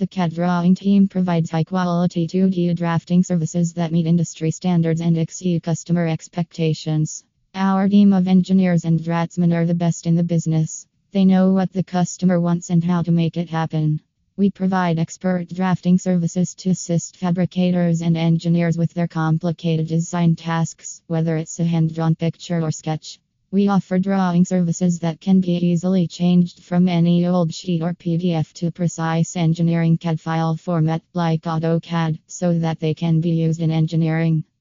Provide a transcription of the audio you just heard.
The CAD drawing team provides high quality 2D drafting services that meet industry standards and exceed customer expectations. Our team of engineers and draftsmen are the best in the business. They know what the customer wants and how to make it happen. We provide expert drafting services to assist fabricators and engineers with their complicated design tasks, whether it's a hand drawn picture or sketch. We offer drawing services that can be easily changed from any old sheet or PDF to precise engineering CAD file format like AutoCAD so that they can be used in engineering.